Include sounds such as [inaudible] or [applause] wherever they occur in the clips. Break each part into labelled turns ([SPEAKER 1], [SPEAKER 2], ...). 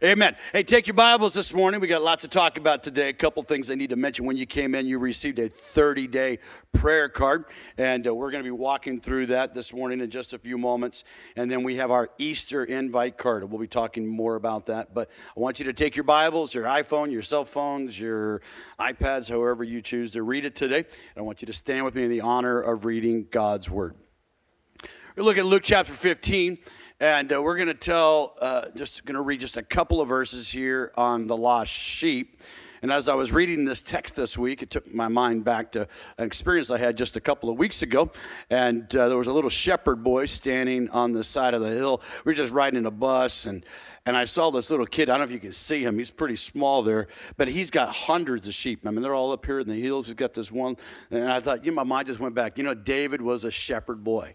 [SPEAKER 1] Amen. Hey, take your Bibles this morning. We got lots to talk about today. A couple things I need to mention. When you came in, you received a 30 day prayer card, and uh, we're going to be walking through that this morning in just a few moments. And then we have our Easter invite card. We'll be talking more about that. But I want you to take your Bibles, your iPhone, your cell phones, your iPads, however you choose to read it today. And I want you to stand with me in the honor of reading God's Word. We look at Luke chapter 15. And uh, we're going to tell, uh, just going to read just a couple of verses here on the lost sheep. And as I was reading this text this week, it took my mind back to an experience I had just a couple of weeks ago. And uh, there was a little shepherd boy standing on the side of the hill. We were just riding in a bus, and and I saw this little kid. I don't know if you can see him. He's pretty small there, but he's got hundreds of sheep. I mean, they're all up here in the hills. He's got this one, and I thought, you know, my mind just went back. You know, David was a shepherd boy.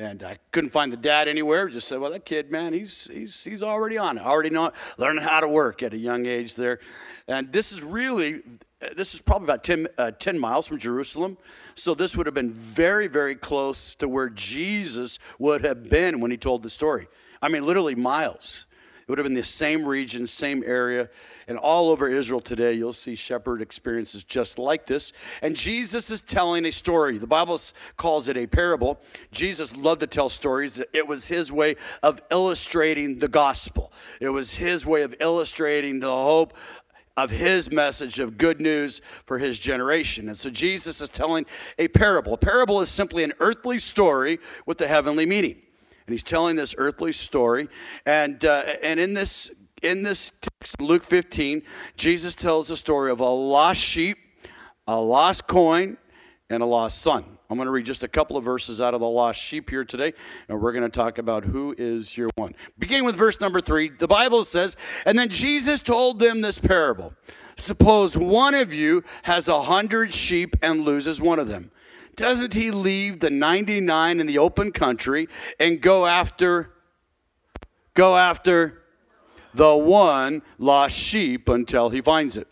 [SPEAKER 1] And I couldn't find the dad anywhere. Just said, well, that kid, man, he's, he's, he's already on it, already know, learning how to work at a young age there. And this is really, this is probably about 10, uh, 10 miles from Jerusalem. So this would have been very, very close to where Jesus would have been when he told the story. I mean, literally miles. It would have been the same region, same area. And all over Israel today, you'll see shepherd experiences just like this. And Jesus is telling a story. The Bible calls it a parable. Jesus loved to tell stories. It was his way of illustrating the gospel, it was his way of illustrating the hope of his message of good news for his generation. And so Jesus is telling a parable. A parable is simply an earthly story with a heavenly meaning and he's telling this earthly story. And, uh, and in this in this text, Luke 15, Jesus tells the story of a lost sheep, a lost coin, and a lost son. I'm going to read just a couple of verses out of the lost sheep here today, and we're going to talk about who is your one. Beginning with verse number three, the Bible says, And then Jesus told them this parable Suppose one of you has a hundred sheep and loses one of them doesn't he leave the 99 in the open country and go after go after the one lost sheep until he finds it?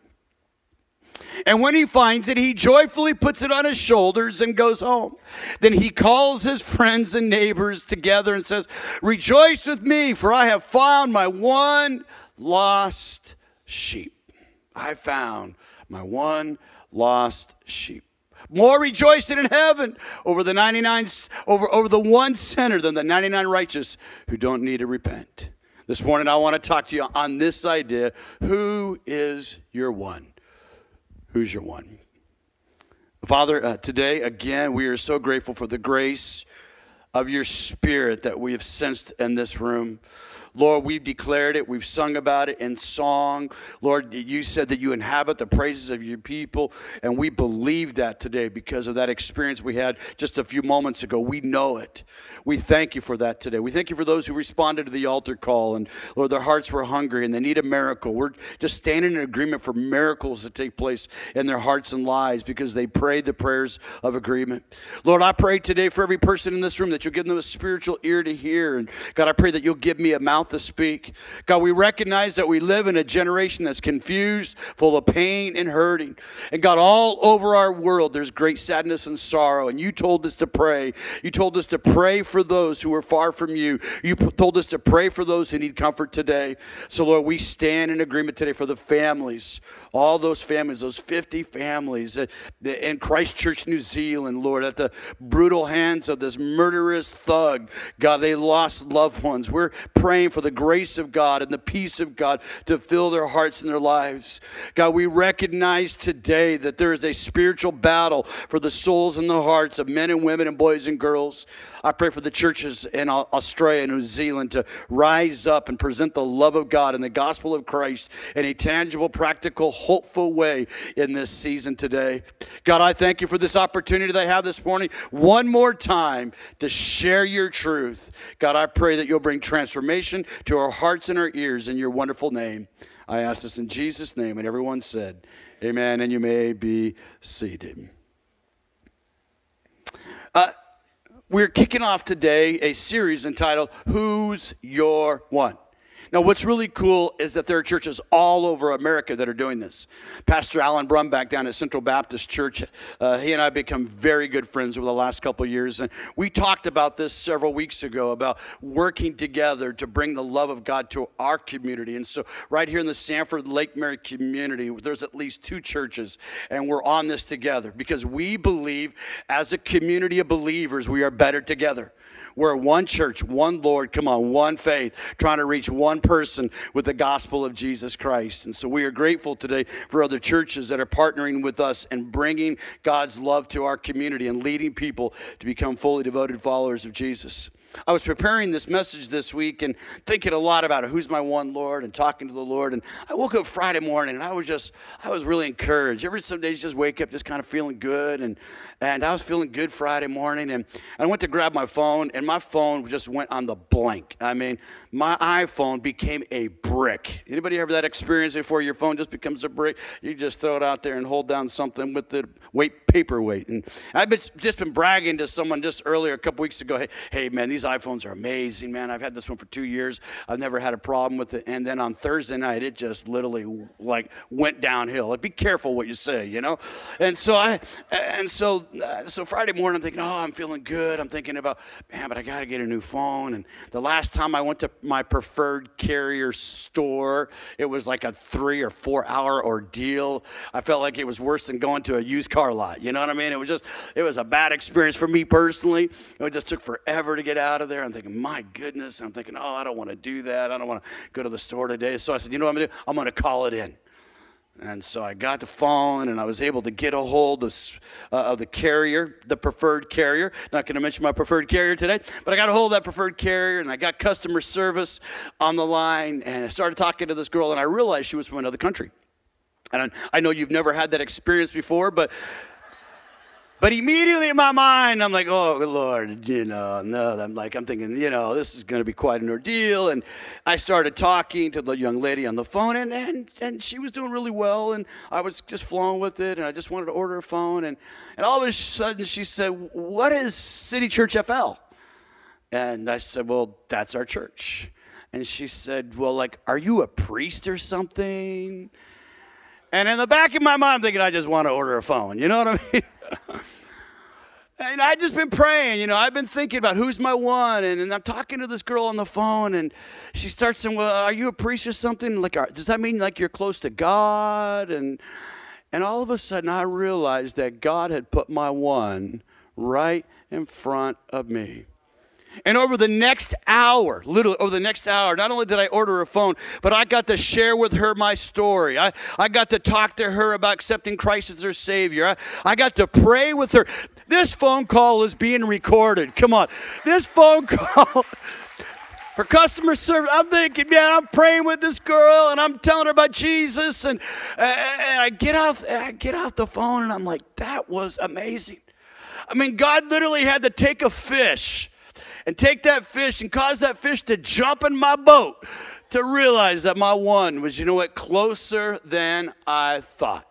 [SPEAKER 1] And when he finds it, he joyfully puts it on his shoulders and goes home. Then he calls his friends and neighbors together and says, Rejoice with me, for I have found my one lost sheep. I found my one lost sheep more rejoicing in heaven over the 99 over, over the one sinner than the 99 righteous who don't need to repent. This morning i want to talk to you on this idea. Who is your one? Who's your one? Father uh, today again we are so grateful for the grace of your spirit that we have sensed in this room Lord, we've declared it. We've sung about it in song. Lord, you said that you inhabit the praises of your people, and we believe that today because of that experience we had just a few moments ago. We know it. We thank you for that today. We thank you for those who responded to the altar call, and Lord, their hearts were hungry and they need a miracle. We're just standing in agreement for miracles to take place in their hearts and lives because they prayed the prayers of agreement. Lord, I pray today for every person in this room that you'll give them a spiritual ear to hear. And God, I pray that you'll give me a mouth to speak. God, we recognize that we live in a generation that's confused, full of pain and hurting. And God, all over our world, there's great sadness and sorrow. And you told us to pray. You told us to pray for those who are far from you. You told us to pray for those who need comfort today. So, Lord, we stand in agreement today for the families, all those families, those 50 families in Christchurch, New Zealand, Lord, at the brutal hands of this murderous thug. God, they lost loved ones. We're praying for the grace of God and the peace of God to fill their hearts and their lives. God, we recognize today that there is a spiritual battle for the souls and the hearts of men and women and boys and girls. I pray for the churches in Australia and New Zealand to rise up and present the love of God and the gospel of Christ in a tangible, practical, hopeful way in this season today. God, I thank you for this opportunity that I have this morning one more time to share your truth. God, I pray that you'll bring transformation to our hearts and our ears in your wonderful name. I ask this in Jesus' name. And everyone said, Amen. And you may be seated. Uh, we're kicking off today a series entitled Who's Your One? Now, what's really cool is that there are churches all over America that are doing this. Pastor Alan Brumback down at Central Baptist Church, uh, he and I have become very good friends over the last couple of years. And we talked about this several weeks ago about working together to bring the love of God to our community. And so, right here in the Sanford Lake Mary community, there's at least two churches, and we're on this together because we believe as a community of believers, we are better together. We're one church, one Lord, come on, one faith, trying to reach one person with the gospel of Jesus Christ. And so we are grateful today for other churches that are partnering with us and bringing God's love to our community and leading people to become fully devoted followers of Jesus. I was preparing this message this week and thinking a lot about who's my one Lord and talking to the Lord. And I woke up Friday morning and I was just, I was really encouraged. Every some days just wake up just kind of feeling good. And, and I was feeling good Friday morning. And I went to grab my phone and my phone just went on the blank. I mean, my iPhone became a brick. Anybody ever that experience before your phone just becomes a brick? You just throw it out there and hold down something with the weight, paperweight. And I've been, just been bragging to someone just earlier, a couple weeks ago, hey, hey man, these iPhones are amazing, man. I've had this one for two years. I've never had a problem with it. And then on Thursday night, it just literally like went downhill. Like, be careful what you say, you know? And so I, and so, uh, so Friday morning, I'm thinking, oh, I'm feeling good. I'm thinking about, man, but I got to get a new phone. And the last time I went to my preferred carrier store, it was like a three or four hour ordeal. I felt like it was worse than going to a used car lot. You know what I mean? It was just, it was a bad experience for me personally. It just took forever to get out of there. I'm thinking, my goodness. I'm thinking, oh, I don't want to do that. I don't want to go to the store today. So I said, you know what I'm going to do? I'm going to call it in. And so I got the phone and I was able to get a hold of, uh, of the carrier, the preferred carrier. Not going to mention my preferred carrier today, but I got a hold of that preferred carrier and I got customer service on the line and I started talking to this girl and I realized she was from another country. And I know you've never had that experience before, but but immediately in my mind, I'm like, oh, Lord, you know, no. I'm like, I'm thinking, you know, this is going to be quite an ordeal. And I started talking to the young lady on the phone, and, and, and she was doing really well. And I was just flowing with it, and I just wanted to order a phone. And, and all of a sudden, she said, What is City Church FL? And I said, Well, that's our church. And she said, Well, like, are you a priest or something? And in the back of my mind, I'm thinking, I just want to order a phone. You know what I [laughs] mean? and I just been praying, you know, I've been thinking about who's my one, and, and, I'm talking to this girl on the phone, and she starts saying, "Well, are you a priest or something? Like, does that mean like you're close to God?" And and all of a sudden, I realized that God had put my one right in front of me. And over the next hour, literally over the next hour, not only did I order a phone, but I got to share with her my story. I, I got to talk to her about accepting Christ as her Savior. I, I got to pray with her. This phone call is being recorded. Come on. This phone [laughs] call. for customer service. I'm thinking, man, I'm praying with this girl and I'm telling her about Jesus, and and I get off I get off the phone and I'm like, that was amazing. I mean, God literally had to take a fish and take that fish and cause that fish to jump in my boat to realize that my one was, you know what, closer than I thought.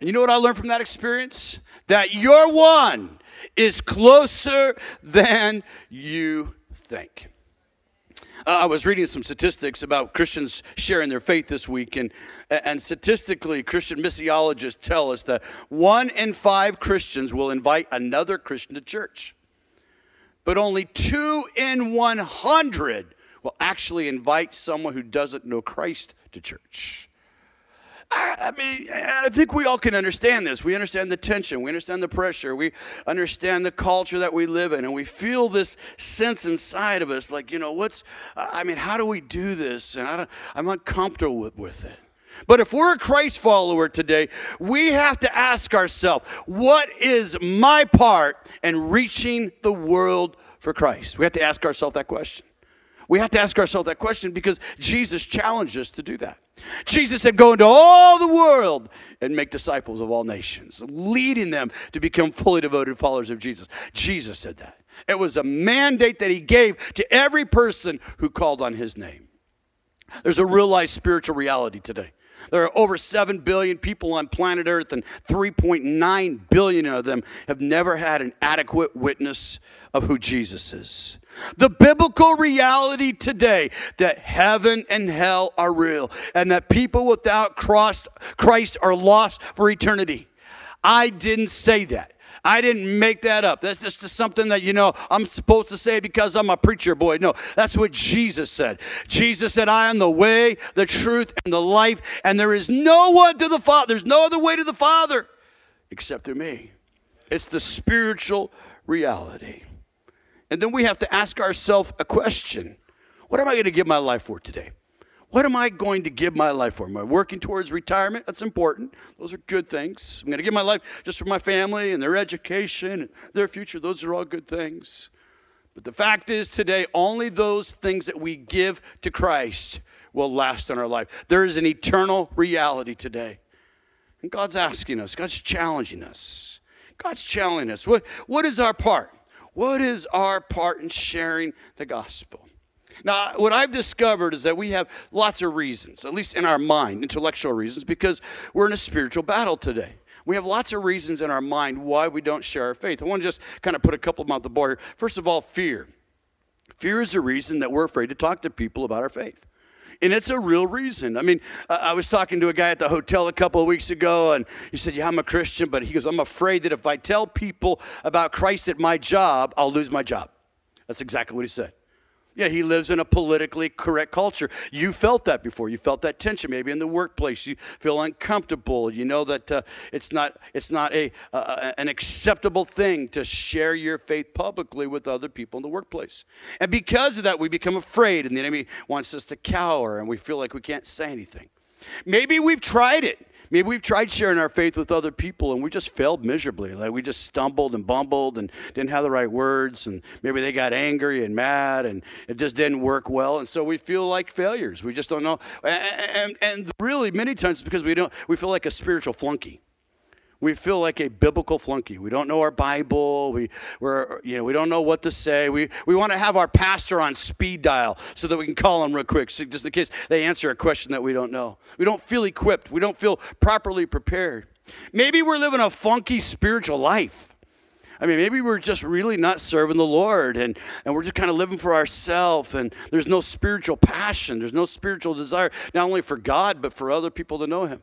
[SPEAKER 1] And you know what I learned from that experience? That your one is closer than you think. Uh, I was reading some statistics about Christians sharing their faith this week, and, and statistically, Christian missiologists tell us that one in five Christians will invite another Christian to church but only two in 100 will actually invite someone who doesn't know Christ to church. I, mean, I think we all can understand this. We understand the tension. We understand the pressure. We understand the culture that we live in. And we feel this sense inside of us like, you know, what's, I mean, how do we do this? And I am uncomfortable with, with it. But if we're a Christ follower today, we have to ask ourselves, what is my part in reaching the world for Christ? We have to ask ourselves that question. We have to ask ourselves that question because Jesus challenged us to do that. Jesus said, Go into all the world and make disciples of all nations, leading them to become fully devoted followers of Jesus. Jesus said that. It was a mandate that he gave to every person who called on his name. There's a real life spiritual reality today. There are over 7 billion people on planet Earth, and 3.9 billion of them have never had an adequate witness of who Jesus is. The biblical reality today that heaven and hell are real and that people without Christ are lost for eternity. I didn't say that. I didn't make that up. That's just something that, you know, I'm supposed to say because I'm a preacher boy. No, that's what Jesus said. Jesus said, I am the way, the truth, and the life, and there is no one to the Father. There's no other way to the Father except through me. It's the spiritual reality. And then we have to ask ourselves a question What am I going to give my life for today? What am I going to give my life for? Am I working towards retirement? That's important. Those are good things. I'm going to give my life just for my family and their education and their future. Those are all good things. But the fact is, today, only those things that we give to Christ will last in our life. There is an eternal reality today. And God's asking us, God's challenging us. God's challenging us. What, what is our part? What is our part in sharing the gospel? Now, what I've discovered is that we have lots of reasons, at least in our mind, intellectual reasons, because we're in a spiritual battle today. We have lots of reasons in our mind why we don't share our faith. I want to just kind of put a couple of them out the board. here. First of all, fear. Fear is a reason that we're afraid to talk to people about our faith. And it's a real reason. I mean, I was talking to a guy at the hotel a couple of weeks ago, and he said, Yeah, I'm a Christian, but he goes, I'm afraid that if I tell people about Christ at my job, I'll lose my job. That's exactly what he said. Yeah, he lives in a politically correct culture. You felt that before. You felt that tension, maybe in the workplace. You feel uncomfortable. You know that uh, it's not it's not a uh, an acceptable thing to share your faith publicly with other people in the workplace. And because of that, we become afraid, and the enemy wants us to cower, and we feel like we can't say anything. Maybe we've tried it. Maybe we've tried sharing our faith with other people and we just failed miserably. Like we just stumbled and bumbled and didn't have the right words, and maybe they got angry and mad and it just didn't work well. And so we feel like failures. We just don't know. And, and, and really, many times it's because we don't, we feel like a spiritual flunky we feel like a biblical flunky. We don't know our Bible. We, we're, you know, we don't know what to say. We, we want to have our pastor on speed dial so that we can call him real quick, so just in case they answer a question that we don't know. We don't feel equipped. We don't feel properly prepared. Maybe we're living a funky spiritual life. I mean, maybe we're just really not serving the Lord and, and we're just kind of living for ourselves and there's no spiritual passion. There's no spiritual desire, not only for God, but for other people to know Him.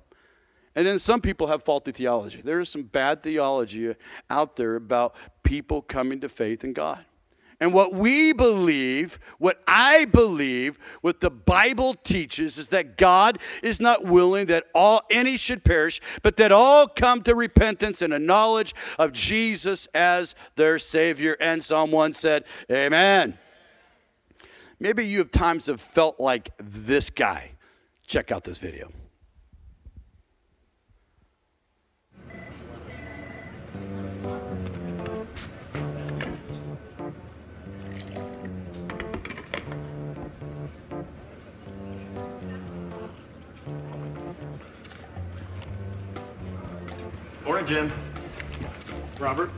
[SPEAKER 1] And then some people have faulty theology. There is some bad theology out there about people coming to faith in God. And what we believe, what I believe, what the Bible teaches is that God is not willing that all any should perish, but that all come to repentance and a knowledge of Jesus as their Savior. And someone said, Amen. Maybe you have times have felt like this guy. Check out this video.
[SPEAKER 2] Morning, Jim. Robert.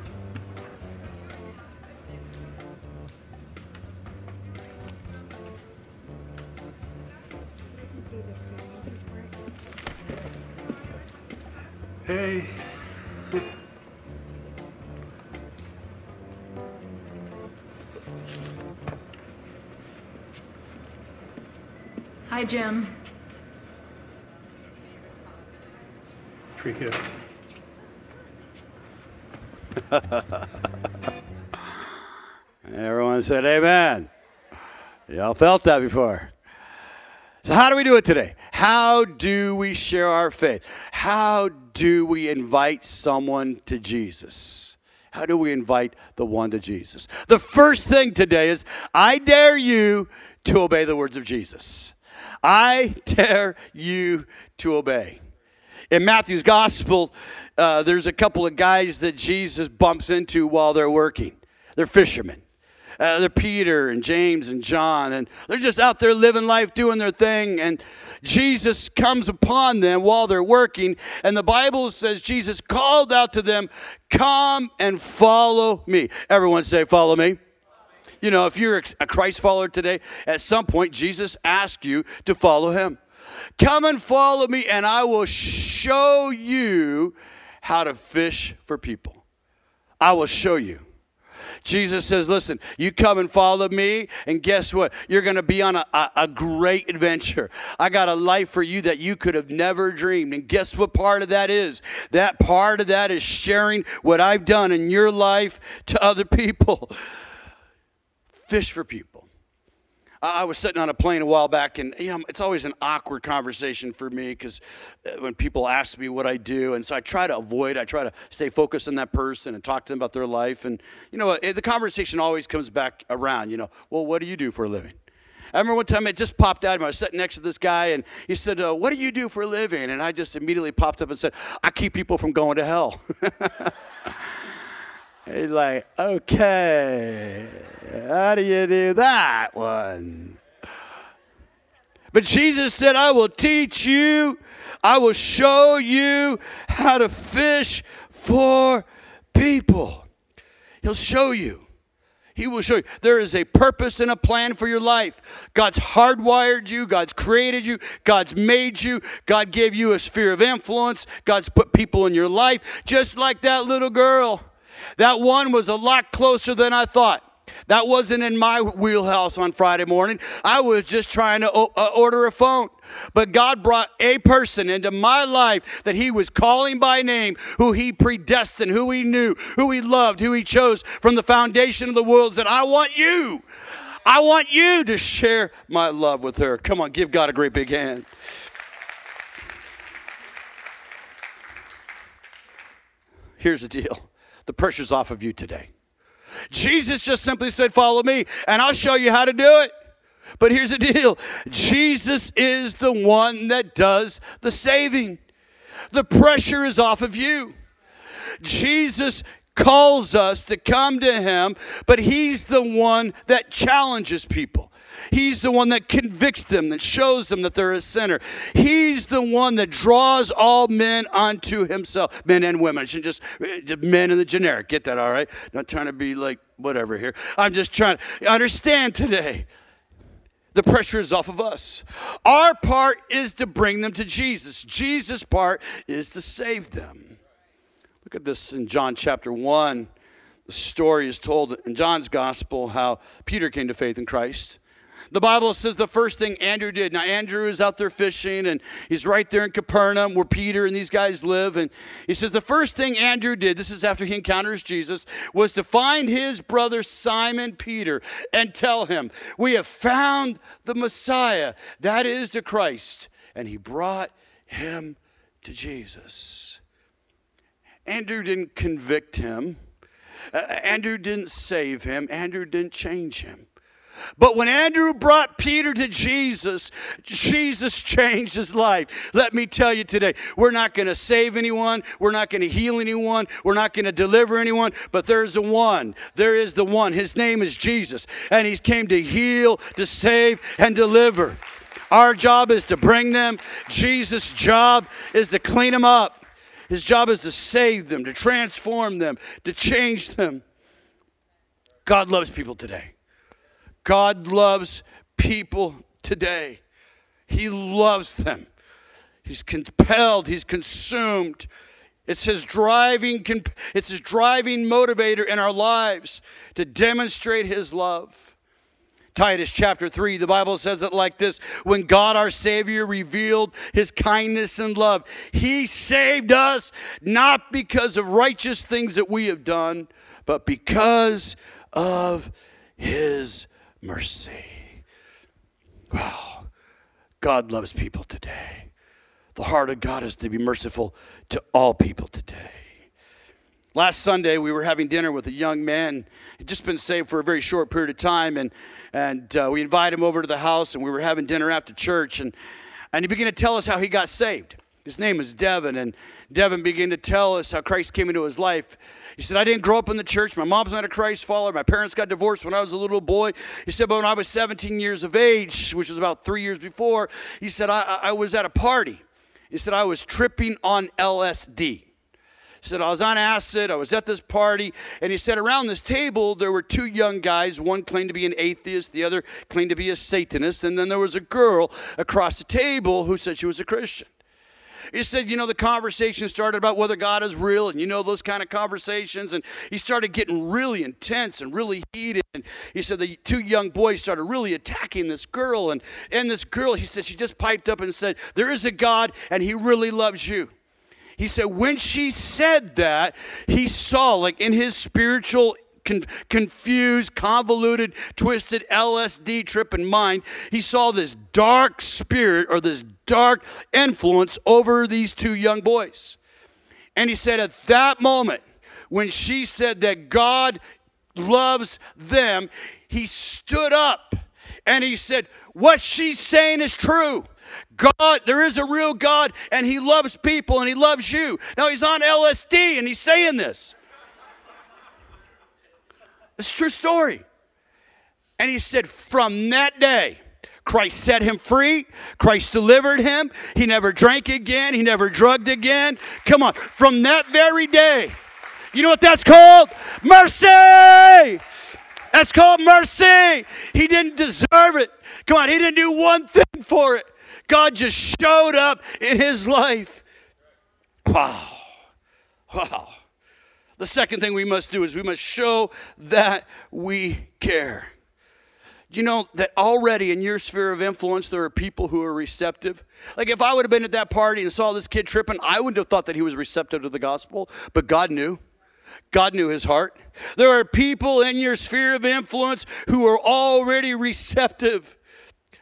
[SPEAKER 2] Hey.
[SPEAKER 3] Hi, Jim.
[SPEAKER 2] Tree kiss. [laughs]
[SPEAKER 1] Everyone said amen. Y'all felt that before. So, how do we do it today? How do we share our faith? How do we invite someone to Jesus? How do we invite the one to Jesus? The first thing today is I dare you to obey the words of Jesus. I dare you to obey. In Matthew's gospel, uh, there's a couple of guys that Jesus bumps into while they're working. They're fishermen. Uh, they're Peter and James and John, and they're just out there living life, doing their thing. And Jesus comes upon them while they're working. And the Bible says Jesus called out to them, Come and follow me. Everyone say, Follow me. You know, if you're a Christ follower today, at some point, Jesus asked you to follow him. Come and follow me, and I will show you how to fish for people. I will show you. Jesus says, Listen, you come and follow me, and guess what? You're going to be on a, a, a, great adventure. I got a life for you that you could have never dreamed. And guess what part of that is? That part of that is sharing what I've done in your life to other people. [laughs] Fish for people. I was sitting on a plane a while back, and you know, it's always an awkward conversation for me because uh, when people ask me what I do, and so I try to avoid. I try to stay focused on that person and talk to them about their life, and you know, the conversation always comes back around. You know, well, what do you do for a living? I remember one time it just popped out of me. I was sitting next to this guy, and he said, uh, "What do you do for a living?" And I just immediately popped up and said, "I keep people from going to hell." [laughs] He's like, okay, how do you do that one? But Jesus said, I will teach you, I will show you how to fish for people. He'll show you. He will show you. There is a purpose and a plan for your life. God's hardwired you. God's created you. God's made you. God gave you a sphere of influence. God's put people in your life, just like that little girl. That one was a lot closer than I thought. That wasn't in my wheelhouse on Friday morning. I was just trying to uh, order a phone. But God brought a person into my life that He was calling by name, who He predestined, who He knew, who He loved, who He chose from the foundation of the world. Said, I want you. I want you to share my love with her. Come on, give God a great big hand. Here's the deal the pressure's off of you today. Jesus just simply said, Follow me, and I'll show you how to do it. But here's the deal Jesus is the one that does the saving. The pressure is off of you. Jesus calls us to come to him, but he's the one that challenges people. He's the one that convicts them, that shows them that they're a sinner. He's the one that draws all men unto himself, men and women. I shouldn't just, eh, just men in the generic. Get that, all right? Not trying to be like whatever here. I'm just trying to understand today. The pressure is off of us. Our part is to bring them to Jesus. Jesus' part is to save them. Look at this in John chapter 1. The story is told in John's gospel how Peter came to faith in Christ. The Bible says the first thing Andrew did. Now, Andrew is out there fishing, and he's right there in Capernaum where Peter and these guys live. And he says the first thing Andrew did, this is after he encounters Jesus, was to find his brother Simon Peter and tell him, We have found the Messiah, that is the Christ. And he brought him to Jesus. Andrew didn't convict him. Uh, Andrew didn't save him. Andrew didn't change him. But when Andrew brought Peter to Jesus, Jesus changed his life. Let me tell you today, we're not going to save anyone, we're not going to heal anyone, we're not going to deliver anyone, but there's a one. There is the one. His name is Jesus, and he's came to heal, to save, and deliver. Our job is to bring them. Jesus' job is to clean them up. His job is to save them, to transform them, to change them. God loves people today. God loves people today. He loves them. He's compelled, he's consumed. It's his driving it's his driving motivator in our lives to demonstrate his love. Titus chapter 3, the Bible says it like this When God our Savior revealed his kindness and love, he saved us not because of righteous things that we have done, but because of his mercy. Wow. God loves people today. The heart of God is to be merciful to all people today. Last Sunday, we were having dinner with a young man. He'd just been saved for a very short period of time, and, and uh, we invited him over to the house, and we were having dinner after church, and, and he began to tell us how he got saved. His name is Devin, and Devin began to tell us how Christ came into his life. He said, I didn't grow up in the church. My mom's not a Christ follower. My parents got divorced when I was a little boy. He said, but when I was 17 years of age, which was about three years before, he said, I, I was at a party. He said, I was tripping on LSD. He said, I was on acid, I was at this party, and he said, around this table, there were two young guys. One claimed to be an atheist, the other claimed to be a Satanist, and then there was a girl across the table who said she was a Christian. He said, you know, the conversation started about whether God is real, and you know those kind of conversations. And he started getting really intense and really heated. And he said the two young boys started really attacking this girl. And, and this girl, he said, she just piped up and said, There is a God, and he really loves you. He said, when she said that, he saw, like in his spiritual con- confused, convoluted, twisted LSD trip in mind, he saw this dark spirit or this dark influence over these two young boys. And he said, at that moment, when she said that God loves them, he stood up and he said, What she's saying is true. God, there is a real God, and He loves people and He loves you. Now, He's on LSD and He's saying this. It's a true story. And he said, from that day, Christ set him free. Christ delivered him. He never drank again. He never drugged again. Come on. From that very day, you know what that's called? Mercy. That's called mercy. He didn't deserve it. Come on. He didn't do one thing for it. God just showed up in his life. Wow. Wow. The second thing we must do is we must show that we care. You know that already in your sphere of influence, there are people who are receptive. Like if I would have been at that party and saw this kid tripping, I wouldn't have thought that he was receptive to the gospel, but God knew. God knew his heart. There are people in your sphere of influence who are already receptive.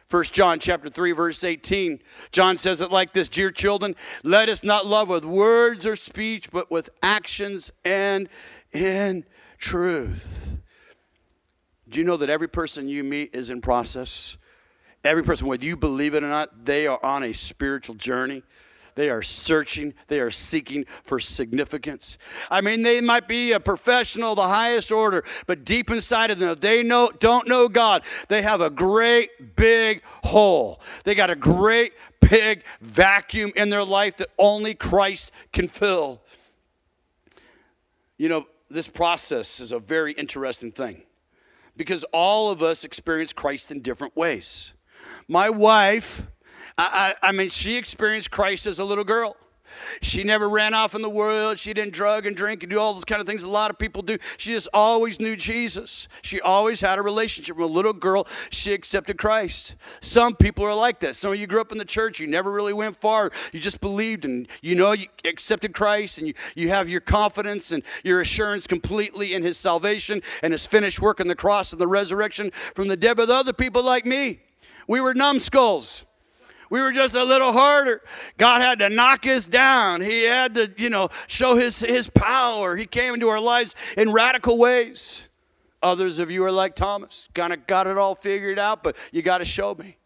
[SPEAKER 1] 1 John chapter 3 verse 18. John says it like this, "Dear children, let us not love with words or speech, but with actions and in truth." Do you know that every person you meet is in process? Every person, whether you believe it or not, they are on a spiritual journey. They are searching, they are seeking for significance. I mean, they might be a professional, the highest order, but deep inside of them, they know, don't know God, they have a great big hole. They got a great big vacuum in their life that only Christ can fill. You know, this process is a very interesting thing because all of us experience Christ in different ways. My wife, I, I, I mean, she experienced Christ as a little girl. She never ran off in the world. She didn't drug and drink and do all those kind of things a lot of people do. She just always knew Jesus. She always had a relationship. From a little girl, she accepted Christ. Some people are like that. Some of you grew up in the church. You never really went far. You just believed and you know you accepted Christ and you, you have your confidence and your assurance completely in his salvation and his finished work on the cross and the resurrection from the dead. But other people like me, we were numbskulls. We were just a little harder. God had to knock us down. He had to, you know, show his, his power. He came into our lives in radical ways. Others of you are like Thomas, kind of got it all figured out, but you got to show me.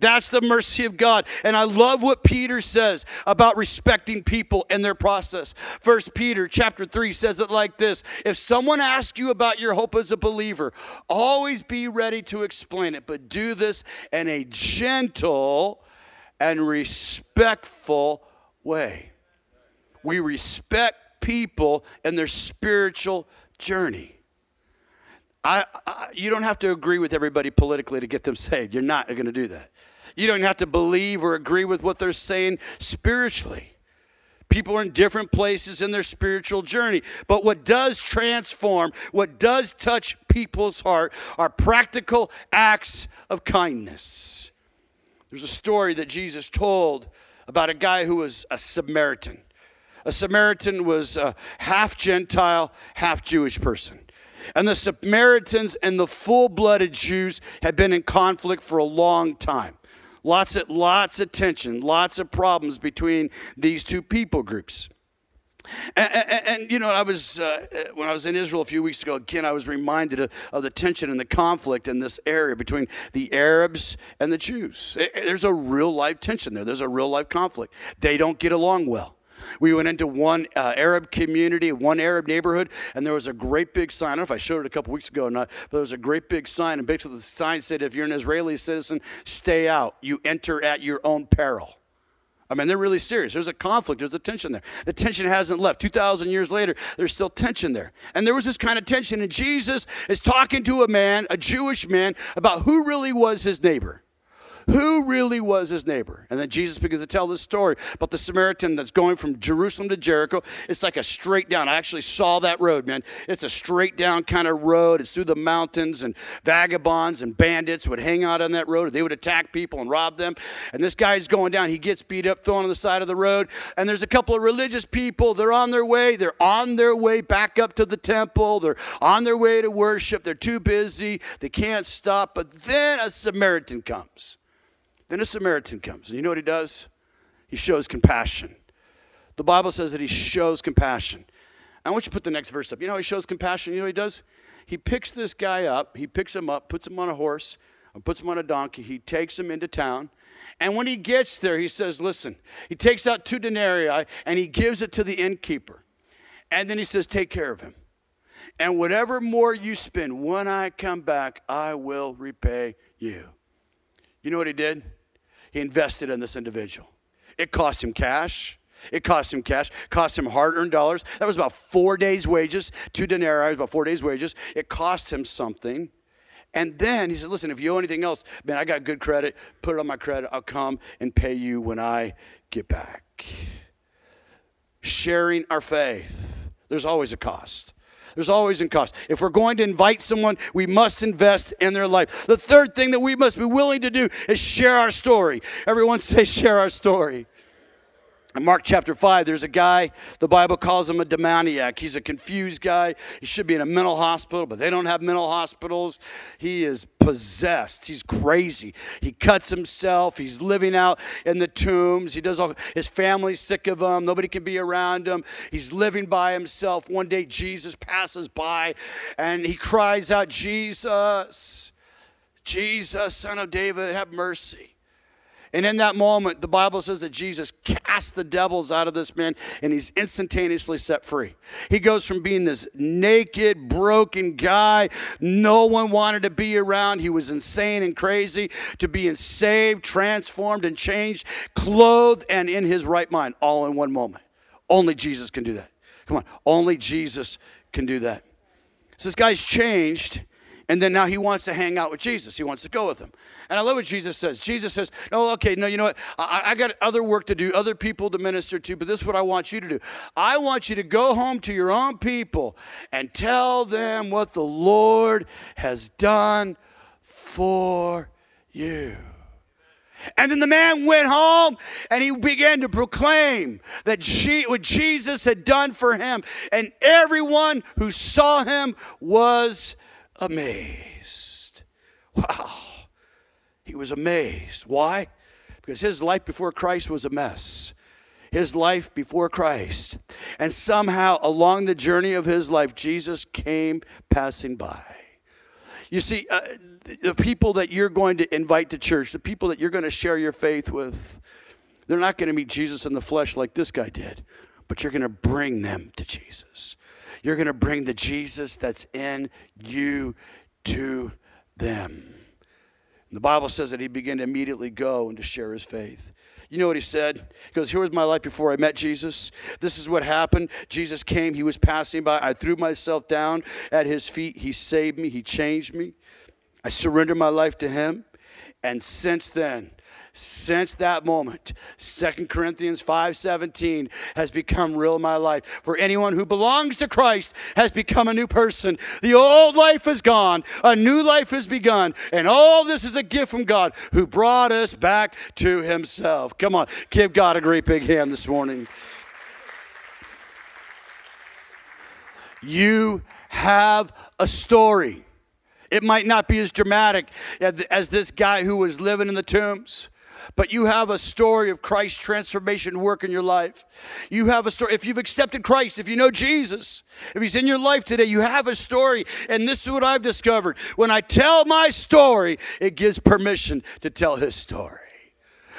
[SPEAKER 1] That's the mercy of God. And I love what Peter says about respecting people and their process. First Peter chapter 3 says it like this. If someone asks you about your hope as a believer, always be ready to explain it, but do this in a gentle and respectful way. We respect people and their spiritual journey. I, I, you don't have to agree with everybody politically to get them saved. You're not going to do that. You don't have to believe or agree with what they're saying spiritually. People are in different places in their spiritual journey. But what does transform, what does touch people's heart, are practical acts of kindness. There's a story that Jesus told about a guy who was a Samaritan. A Samaritan was a half Gentile, half Jewish person. And the Samaritans and the full blooded Jews had been in conflict for a long time. Lots of, lots of tension, lots of problems between these two people groups. And, and, and, you know, I was uh, when I was in Israel a few weeks ago. Again, I was reminded of, of, the tension and the conflict in this area between the Arabs and the Jews. It, there's a real life tension there. There's a real life conflict. They don't get along well. We went into one uh, Arab community, one Arab neighborhood, and there was a great big sign. I don't know if I showed it a couple weeks ago or not, but there was a great big sign, and basically the sign said, "If you're an Israeli citizen, stay out. You enter at your own peril." I mean, they're really serious. There's a conflict, there's a tension there. The tension hasn't left. 2,000 years later, there's still tension there. And there was this kind of tension, and Jesus is talking to a man, a Jewish man, about who really was his neighbor. Who really was his neighbor? And then Jesus begins to tell this story about the Samaritan that's going from Jerusalem to Jericho. It's like a straight down. I actually saw that road, man. It's a straight down kind of road. It's through the mountains, and vagabonds and bandits would hang out on that road. They would attack people and rob them. And this guy's going down. He gets beat up, thrown on the side of the road. And there's a couple of religious people. They're on their way. They're on their way back up to the temple. They're on their way to worship. They're too busy. They can't stop. But then a Samaritan comes. Then a Samaritan comes. And you know what he does? He shows compassion. The Bible says that he shows compassion. I want you to put the next verse up. You know he shows compassion? You know he does? He picks this guy up, he picks him up, puts him on a horse, and puts him on a donkey. He takes him into town. And when he gets there, he says, Listen, he takes out two denarii and he gives it to the innkeeper. And then he says, Take care of him. And whatever more you spend, when I come back, I will repay you. You know what he did? He invested in this individual. It cost him cash. It cost him cash, cost him hard earned dollars. That was about four days' wages, two denarii, about four days' wages. It cost him something. And then he said, Listen, if you owe anything else, man, I got good credit. Put it on my credit. I'll come and pay you when I get back. Sharing our faith, there's always a cost. There's always a cost. If we're going to invite someone, we must invest in their life. The third thing that we must be willing to do is share our story. Everyone say, share our story. In Mark chapter 5, there's a guy, the Bible calls him a demoniac. He's a confused guy. He should be in a mental hospital, but they don't have mental hospitals. He is possessed. He's crazy. He cuts himself. He's living out in the tombs. He does all his family's sick of him. Nobody can be around him. He's living by himself. One day Jesus passes by and he cries out, Jesus, Jesus, son of David, have mercy. And in that moment, the Bible says that Jesus cast the devils out of this man and he's instantaneously set free. He goes from being this naked, broken guy, no one wanted to be around, he was insane and crazy, to being saved, transformed, and changed, clothed, and in his right mind, all in one moment. Only Jesus can do that. Come on, only Jesus can do that. So this guy's changed and then now he wants to hang out with Jesus. He wants to go with him. And I love what Jesus says. Jesus says, No, okay, no, you know what? I, I got other work to do, other people to minister to, but this is what I want you to do. I want you to go home to your own people and tell them what the Lord has done for you. And then the man went home and he began to proclaim that she, what Jesus had done for him. And everyone who saw him was amazed. Wow. He was amazed. Why? Because his life before Christ was a mess. His life before Christ. And somehow, along the journey of his life, Jesus came passing by. You see, uh, the people that you're going to invite to church, the people that you're going to share your faith with, they're not going to meet Jesus in the flesh like this guy did, but you're going to bring them to Jesus. You're going to bring the Jesus that's in you to them. And the Bible says that he began to immediately go and to share his faith. You know what he said? He goes, Here was my life before I met Jesus. This is what happened. Jesus came, he was passing by. I threw myself down at his feet. He saved me, he changed me. I surrendered my life to him. And since then, since that moment 2 corinthians 5.17 has become real in my life. For anyone who belongs to christ has become a new person. The old life is gone a new life has begun and all this is a gift from god who brought us back to himself. Come on give god a great big hand this morning. You have a story. It might not be as dramatic as this guy who was living in the tombs but you have a story of Christ's transformation work in your life. You have a story. If you've accepted Christ, if you know Jesus, if He's in your life today, you have a story. And this is what I've discovered. When I tell my story, it gives permission to tell His story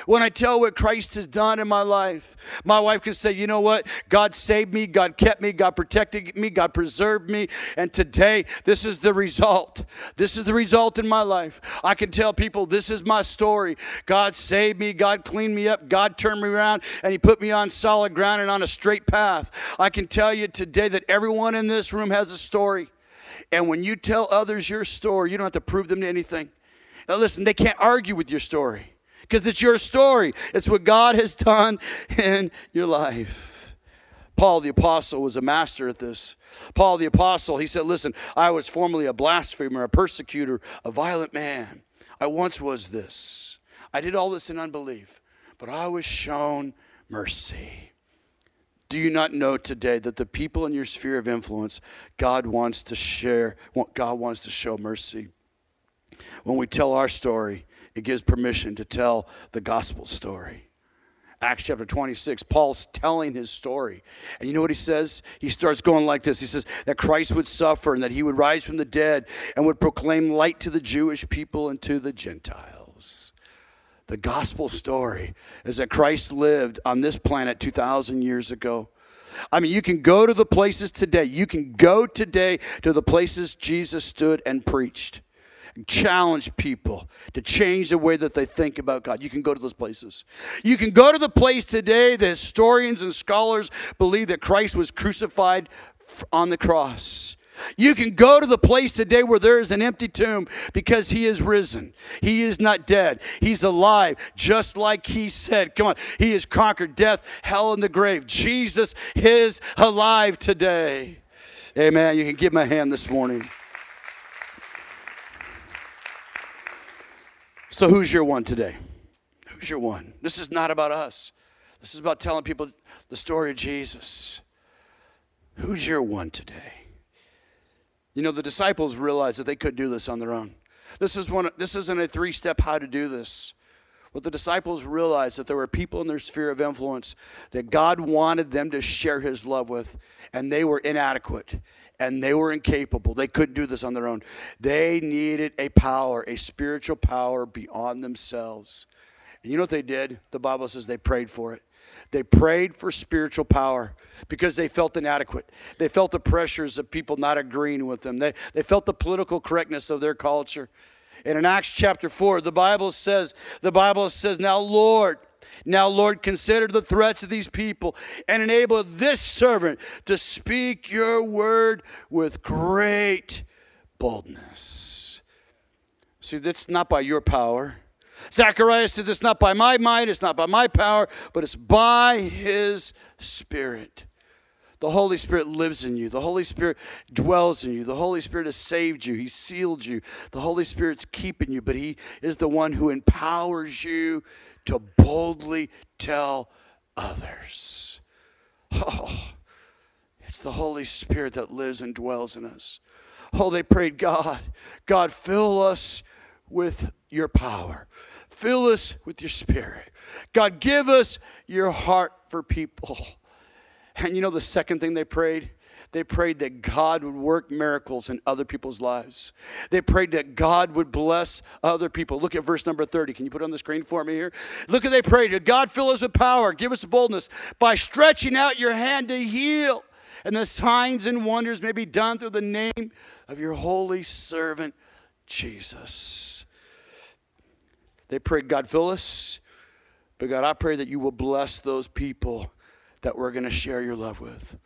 [SPEAKER 1] when I tell what Christ has done in my life. My wife can say, you know what? God saved me, God kept me, God protected me, God preserved me. And today, this is the result. This is the result in my life. I can tell people, this is my story. God saved me, God cleaned me up, God turned me around, and He put me on solid ground and on a straight path. I can tell you today that everyone in this room has a story. And when you tell others your story, you don't have to prove them to anything. Now, listen, they can't argue with your story. Because it's your story. It's what God has done in your life. Paul the Apostle was a master at this. Paul the Apostle, he said, Listen, I was formerly a blasphemer, a persecutor, a violent man. I once was this. I did all this in unbelief, but I was shown mercy. Do you not know today that the people in your sphere of influence, God wants to share, God wants to show mercy? When we tell our story, it gives permission to tell the gospel story. Acts chapter 26, Paul's telling his story. And you know what he says? He starts going like this He says that Christ would suffer and that he would rise from the dead and would proclaim light to the Jewish people and to the Gentiles. The gospel story is that Christ lived on this planet 2,000 years ago. I mean, you can go to the places today. You can go today to the places Jesus stood and preached challenge people to change the way that they think about God. You can go to those places. You can go to the place today that historians and scholars believe that Christ was crucified on the cross. You can go to the place today where there is an empty tomb because he is risen. He is not dead. He's alive, just like he said. Come on. He has conquered death, hell, and the grave. Jesus is alive today. Amen. You can give my hand this morning. So, who's your one today? Who's your one? This is not about us. This is about telling people the story of Jesus. Who's your one today? You know, the disciples realized that they couldn't do this on their own. This, is one, this isn't a three step how to do this. What the disciples realized that there were people in their sphere of influence that God wanted them to share his love with, and they were inadequate and they were incapable. They couldn't do this on their own. They needed a power, a spiritual power beyond themselves. And you know what they did? The Bible says they prayed for it. They prayed for spiritual power because they felt inadequate. They felt the pressures of people not agreeing with them. They, they felt the political correctness of their culture. And in Acts chapter 4, the Bible says, the Bible says, Now, Lord, now, Lord, consider the threats of these people and enable this servant to speak your word with great boldness. See, that's not by your power. Zechariah says it's not by my might, it's not by my power, but it's by his spirit. The Holy Spirit lives in you. The Holy Spirit dwells in you. The Holy Spirit has saved you. He sealed you. The Holy Spirit's keeping you, but He is the one who empowers you to boldly tell others. Oh, it's the Holy Spirit that lives and dwells in us. Oh, they prayed, God, God, fill us with your power. Fill us with your spirit. God, give us your heart for people. And you know the second thing they prayed? They prayed that God would work miracles in other people's lives. They prayed that God would bless other people. Look at verse number 30. Can you put on the screen for me here? Look at they prayed. God fill us with power, give us boldness by stretching out your hand to heal. And the signs and wonders may be done through the name of your holy servant Jesus. They prayed, God fill us. But God, I pray that you will bless those people that we're going to share your love with.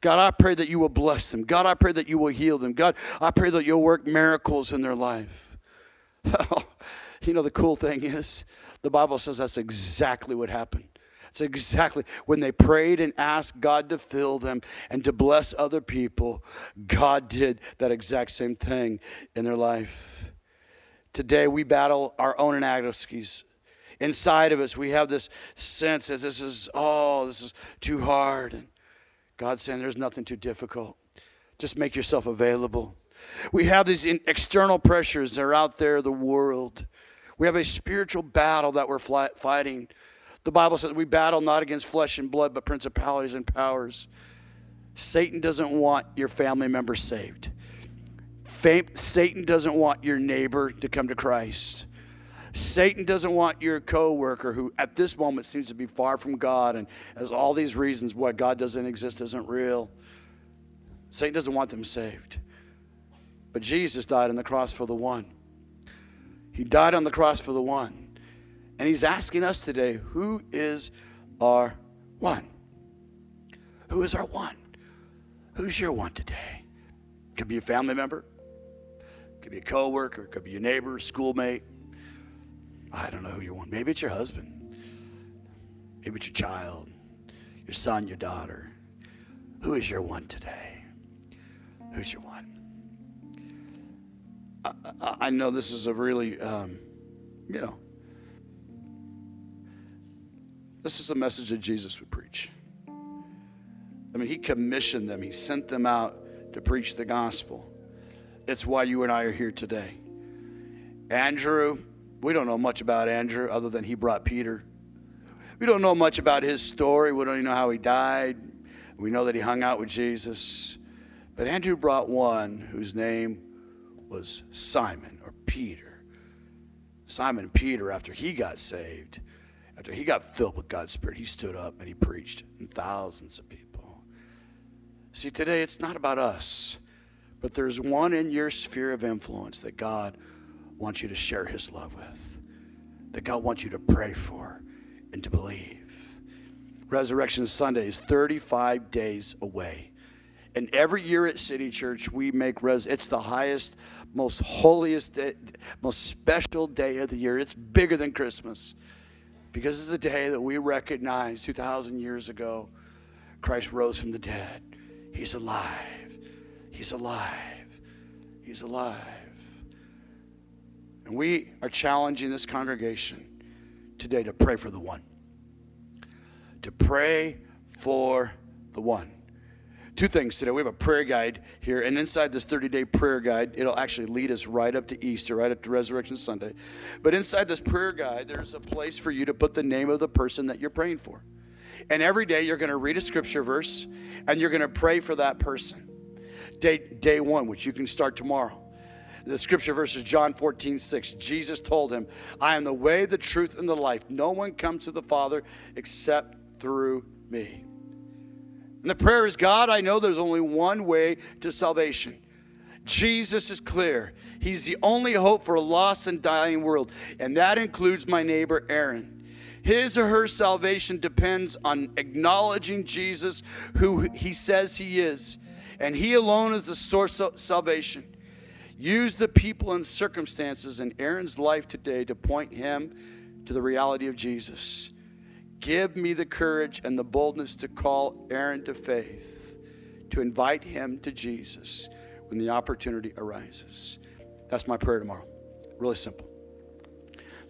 [SPEAKER 1] God, I pray that you will bless them. God, I pray that you will heal them. God, I pray that you'll work miracles in their life. [laughs] you know, the cool thing is, the Bible says that's exactly what happened. It's exactly when they prayed and asked God to fill them and to bless other people, God did that exact same thing in their life. Today, we battle our own inadequacies. Inside of us, we have this sense that this is, oh, this is too hard. And God's saying there's nothing too difficult. Just make yourself available. We have these external pressures that are out there, the world. We have a spiritual battle that we're fighting. The Bible says we battle not against flesh and blood, but principalities and powers. Satan doesn't want your family member saved. Satan doesn't want your neighbor to come to Christ. Satan doesn't want your coworker who at this moment seems to be far from God and has all these reasons why God doesn't exist isn't real. Satan doesn't want them saved. But Jesus died on the cross for the one. He died on the cross for the one. And he's asking us today, who is our one? Who is our one? Who's your one today? Could be a family member, could be a coworker, could be your neighbor, schoolmate, I don't know who you want. Maybe it's your husband. Maybe it's your child, your son, your daughter. Who is your one today? Who's your one? I, I, I know this is a really, um, you know, this is a message that Jesus would preach. I mean, he commissioned them, he sent them out to preach the gospel. It's why you and I are here today. Andrew, we don't know much about Andrew other than he brought Peter. We don't know much about his story. We don't even know how he died. We know that he hung out with Jesus. But Andrew brought one whose name was Simon or Peter. Simon Peter, after he got saved, after he got filled with God's Spirit, he stood up and he preached, and thousands of people. See, today it's not about us, but there's one in your sphere of influence that God wants you to share his love with, that God wants you to pray for and to believe. Resurrection Sunday is 35 days away. And every year at City Church, we make res. It's the highest, most holiest, day, most special day of the year. It's bigger than Christmas because it's the day that we recognize 2,000 years ago, Christ rose from the dead. He's alive. He's alive. He's alive. And we are challenging this congregation today to pray for the one. To pray for the one. Two things today. We have a prayer guide here, and inside this 30 day prayer guide, it'll actually lead us right up to Easter, right up to Resurrection Sunday. But inside this prayer guide, there's a place for you to put the name of the person that you're praying for. And every day, you're going to read a scripture verse and you're going to pray for that person. Day, day one, which you can start tomorrow. The scripture verse is John 14, 6. Jesus told him, I am the way, the truth, and the life. No one comes to the Father except through me. And the prayer is God, I know there's only one way to salvation. Jesus is clear. He's the only hope for a lost and dying world, and that includes my neighbor Aaron. His or her salvation depends on acknowledging Jesus, who he says he is, and he alone is the source of salvation. Use the people and circumstances in Aaron's life today to point him to the reality of Jesus. Give me the courage and the boldness to call Aaron to faith, to invite him to Jesus when the opportunity arises. That's my prayer tomorrow. Really simple.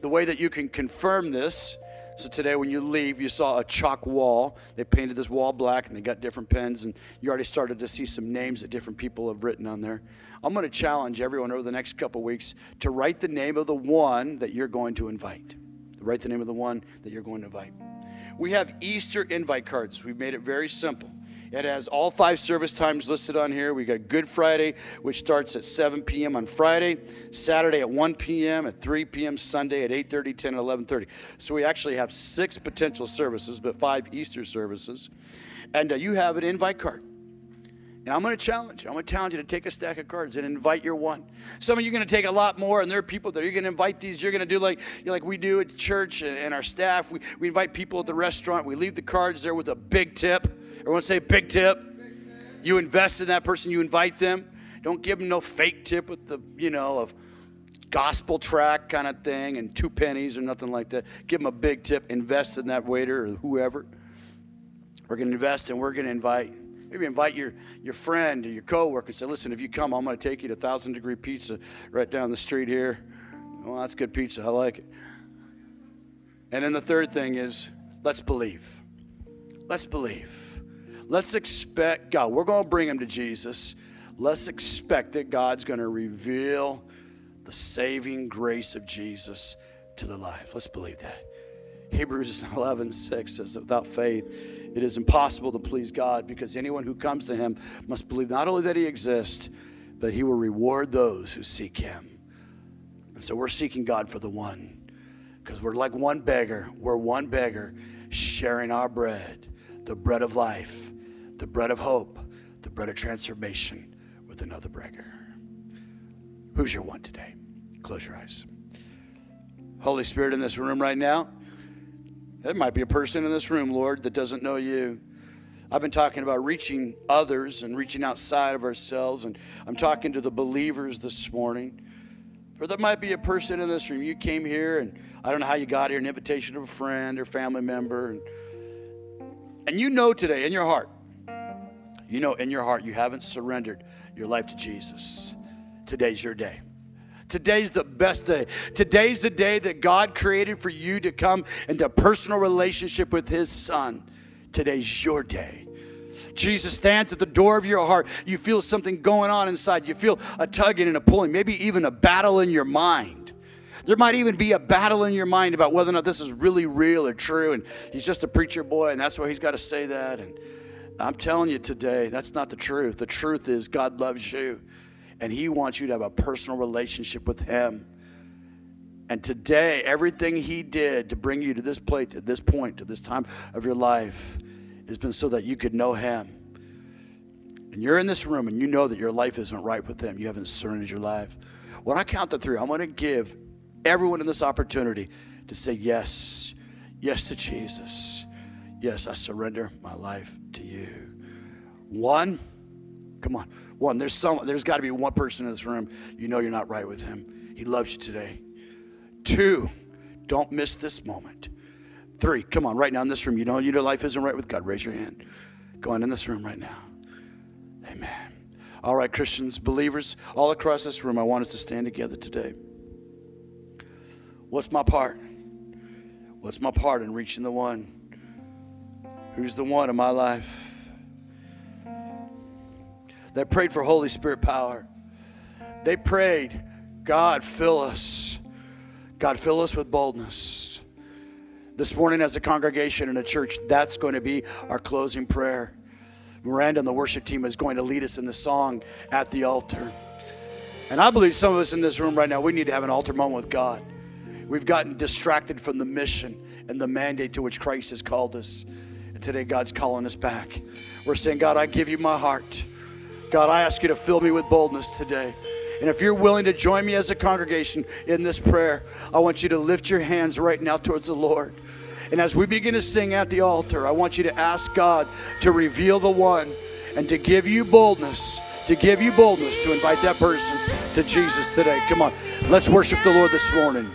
[SPEAKER 1] The way that you can confirm this so today, when you leave, you saw a chalk wall. They painted this wall black and they got different pens, and you already started to see some names that different people have written on there. I'm going to challenge everyone over the next couple weeks to write the name of the one that you're going to invite. Write the name of the one that you're going to invite. We have Easter invite cards. We've made it very simple. It has all five service times listed on here. We got Good Friday, which starts at 7 p.m. on Friday, Saturday at 1 p.m., at 3 p.m., Sunday at 8:30, 10, and 11:30. So we actually have six potential services, but five Easter services, and uh, you have an invite card. And I'm going to challenge you. I'm going to challenge you to take a stack of cards and invite your one. Some of you are going to take a lot more, and there are people that you're going to invite these. You're going to do like, you like we do at church and, and our staff. We, we invite people at the restaurant. We leave the cards there with a big tip. Everyone say big tip. You invest in that person. You invite them. Don't give them no fake tip with the, you know, of gospel tract kind of thing and two pennies or nothing like that. Give them a big tip. Invest in that waiter or whoever. We're going to invest and we're going to invite Maybe invite your, your friend or your coworker and say, listen, if you come, I'm going to take you to Thousand Degree Pizza right down the street here. Well, that's good pizza. I like it. And then the third thing is let's believe. Let's believe. Let's expect God. We're going to bring him to Jesus. Let's expect that God's going to reveal the saving grace of Jesus to the life. Let's believe that. Hebrews [laughs] 11 6 says without faith, it is impossible to please God because anyone who comes to him must believe not only that he exists, but he will reward those who seek him. And so we're seeking God for the one because we're like one beggar. We're one beggar sharing our bread, the bread of life, the bread of hope, the bread of transformation with another beggar. Who's your one today? Close your eyes. Holy Spirit in this room right now. There might be a person in this room, Lord, that doesn't know you. I've been talking about reaching others and reaching outside of ourselves, and I'm talking to the believers this morning. Or there might be a person in this room. You came here, and I don't know how you got here an invitation of a friend or family member. And, and you know today in your heart, you know in your heart you haven't surrendered your life to Jesus. Today's your day. Today's the best day. Today's the day that God created for you to come into personal relationship with His Son. Today's your day. Jesus stands at the door of your heart. You feel something going on inside. You feel a tugging and a pulling, maybe even a battle in your mind. There might even be a battle in your mind about whether or not this is really real or true. And he's just a preacher boy, and that's why he's got to say that. And I'm telling you today, that's not the truth. The truth is God loves you, and he wants you to have a personal relationship with him. And today, everything he did to bring you to this place, to this point, to this time of your life, has been so that you could know Him. And you're in this room and you know that your life isn't right with Him. You haven't surrendered your life. When I count to three, I'm going to give everyone in this opportunity to say yes, yes to Jesus. Yes, I surrender my life to you. One, come on. One, there's some there's got to be one person in this room you know you're not right with him. He loves you today. Two, don't miss this moment. Three, come on, right now in this room. You know your life isn't right with God. Raise your hand. Go on in this room right now. Amen. All right, Christians, believers, all across this room, I want us to stand together today. What's my part? What's my part in reaching the one? Who's the one in my life? They prayed for Holy Spirit power. They prayed, God, fill us. God, fill us with boldness. This morning, as a congregation and a church, that's going to be our closing prayer. Miranda and the worship team is going to lead us in the song at the altar. And I believe some of us in this room right now, we need to have an altar moment with God. We've gotten distracted from the mission and the mandate to which Christ has called us. And today, God's calling us back. We're saying, God, I give you my heart. God, I ask you to fill me with boldness today. And if you're willing to join me as a congregation in this prayer, I want you to lift your hands right now towards the Lord. And as we begin to sing at the altar, I want you to ask God to reveal the one and to give you boldness, to give you boldness to invite that person to Jesus today. Come on, let's worship the Lord this morning.